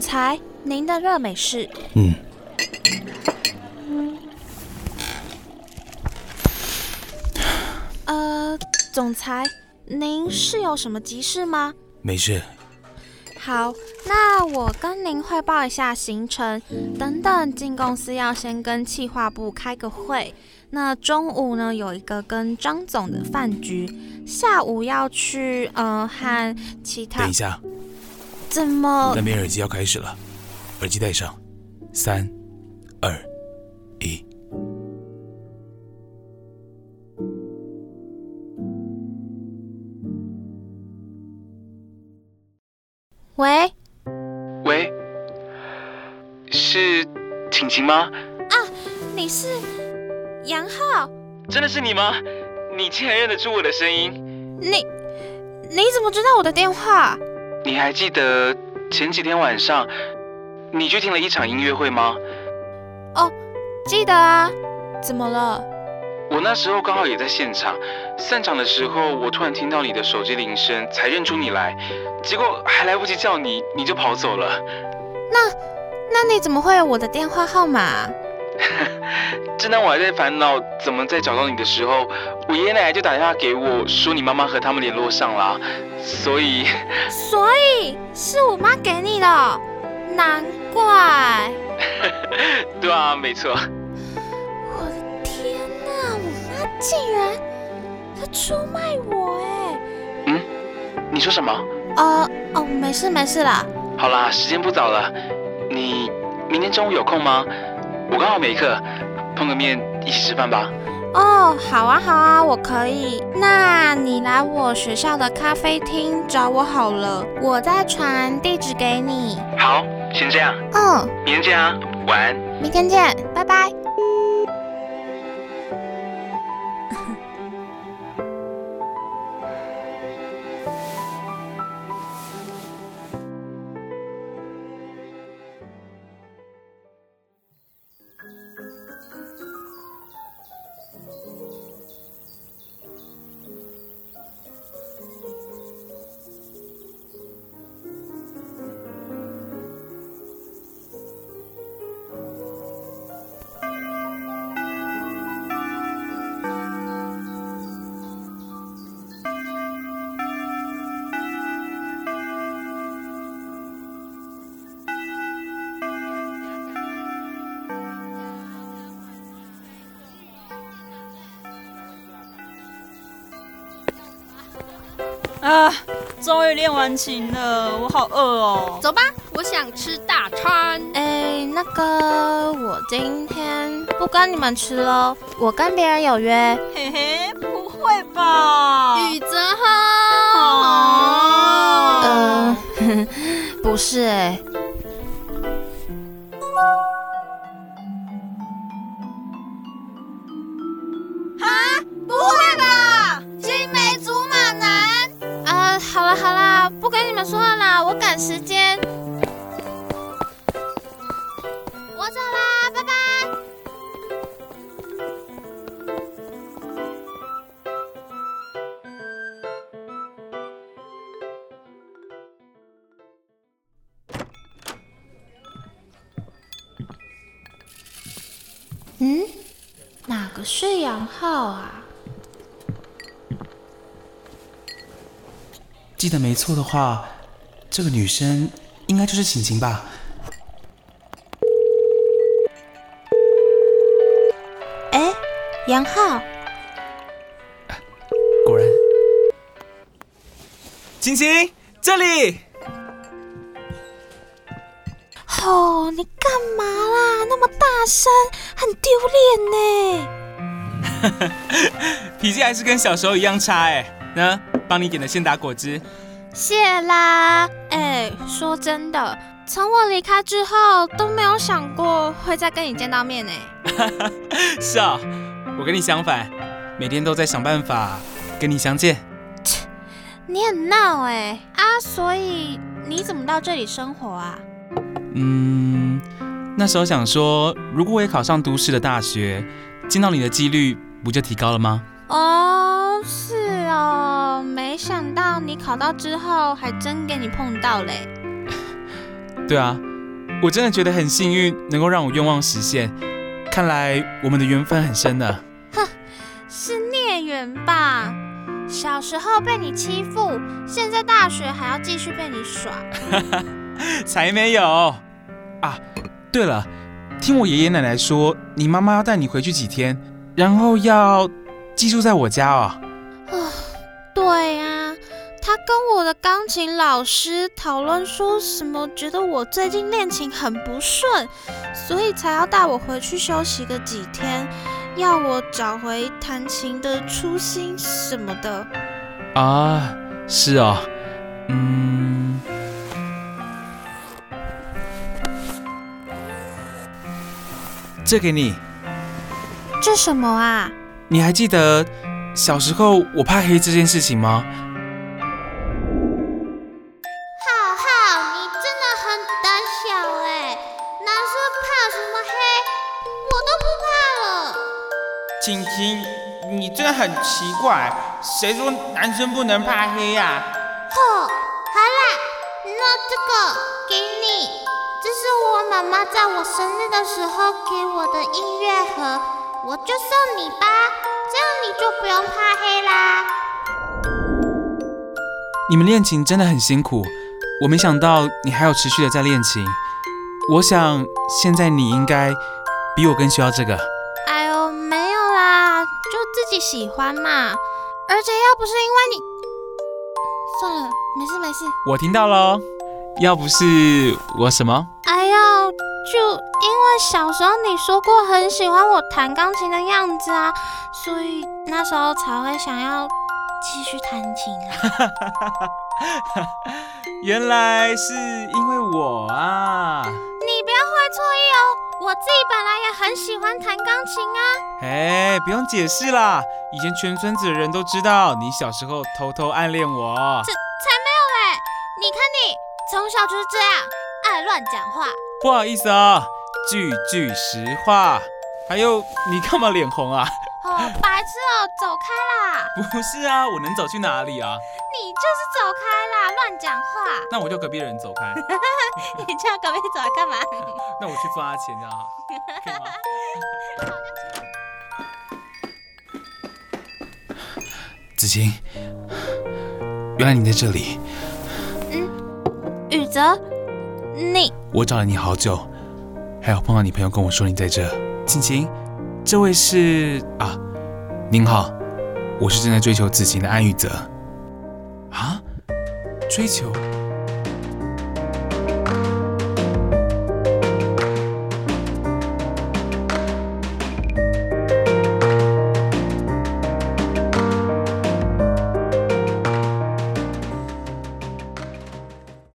总裁，您的热美式。嗯。呃，总裁，您是有什么急事吗？没事。好，那我跟您汇报一下行程。等等进公司要先跟企划部开个会。那中午呢有一个跟张总的饭局，下午要去呃和其他。等一下。怎么？那边耳机要开始了，耳机戴上，三、二、一。喂，喂，是晴晴吗？啊，你是杨浩？真的是你吗？你竟然认得出我的声音？你你怎么知道我的电话？你还记得前几天晚上你去听了一场音乐会吗？哦，记得啊。怎么了？我那时候刚好也在现场，散场的时候我突然听到你的手机铃声，才认出你来。结果还来不及叫你，你就跑走了。那，那你怎么会有我的电话号码？正当我还在烦恼怎么再找到你的时候，我爷爷奶奶就打电话给我说你妈妈和他们联络上了，所以，所以是我妈给你的，难怪。对啊，没错。我的天哪，我妈竟然她出卖我哎！嗯，你说什么？呃哦，没事没事啦。好啦，时间不早了，你明天中午有空吗？我刚好没课，碰个面一起吃饭吧。哦，好啊好啊，我可以。那你来我学校的咖啡厅找我好了，我再传地址给你。好，先这样。嗯，明天见啊，晚安。明天见，拜拜。啊！终于练完琴了，我好饿哦。走吧，我想吃大餐。哎，那个，我今天不跟你们吃了，我跟别人有约。嘿嘿，不会吧？宇泽浩？呃，不是哎。说时间，我走啦，拜拜。嗯，哪个是杨浩啊？记得没错的话。这个女生应该就是晴晴吧？哎，杨浩，果然，晴晴这里。哦，你干嘛啦？那么大声，很丢脸呢。脾气还是跟小时候一样差哎。那帮你点的现打果汁。谢啦！哎，说真的，从我离开之后都没有想过会再跟你见到面呢。是啊，我跟你相反，每天都在想办法跟你相见。切，你很闹哎！啊，所以你怎么到这里生活啊？嗯，那时候想说，如果我也考上都市的大学，见到你的几率不就提高了吗？哦，考到之后还真给你碰到嘞。对啊，我真的觉得很幸运，能够让我愿望实现。看来我们的缘分很深呢。哼是孽缘吧？小时候被你欺负，现在大学还要继续被你耍。才没有啊！对了，听我爷爷奶奶说，你妈妈要带你回去几天，然后要寄住在我家哦。啊对呀、他跟我的钢琴老师讨论说什么，觉得我最近练琴很不顺，所以才要带我回去休息个几天，要我找回弹琴的初心什么的。啊，是哦，嗯，这给你。这什么啊？你还记得小时候我怕黑这件事情吗？你真的很奇怪，谁说男生不能怕黑呀、吼，好啦，那这个给你，这是我妈妈在我生日的时候给我的音乐盒，我就送你吧，这样你就不用怕黑啦。你们练琴真的很辛苦，我没想到你还有持续的在练琴。我想现在你应该比我更需要这个。喜欢嘛。而且要不是因为你，算了，没事没事。我听到喽，要不是我什么？哎呀，就因为小时候你说过很喜欢我弹钢琴的样子啊，所以那时候才会想要继续弹琴啊。原来是因为我啊！你不要会错意哦，我自己本来也很喜欢弹钢琴啊。哎，不用解释啦，以前全村子的人都知道你小时候偷偷暗恋我。这才没有嘞！你看你从小就是这样，爱乱讲话。不好意思啊，句句实话。还有，你干嘛脸红啊？哦，白痴哦，走开啦！不是啊，我能走去哪里啊？你就是走开啦，乱讲话！那我叫隔壁的人走开。你叫隔壁走来干嘛？那我去付他钱，这样好，可以吗？子晴，原来你在这里，宇泽，你我找了你好久，还有碰到你朋友跟我说你在这。晴晴，这位是啊，您好，我是正在追求子晴的安宇泽。啊，追求？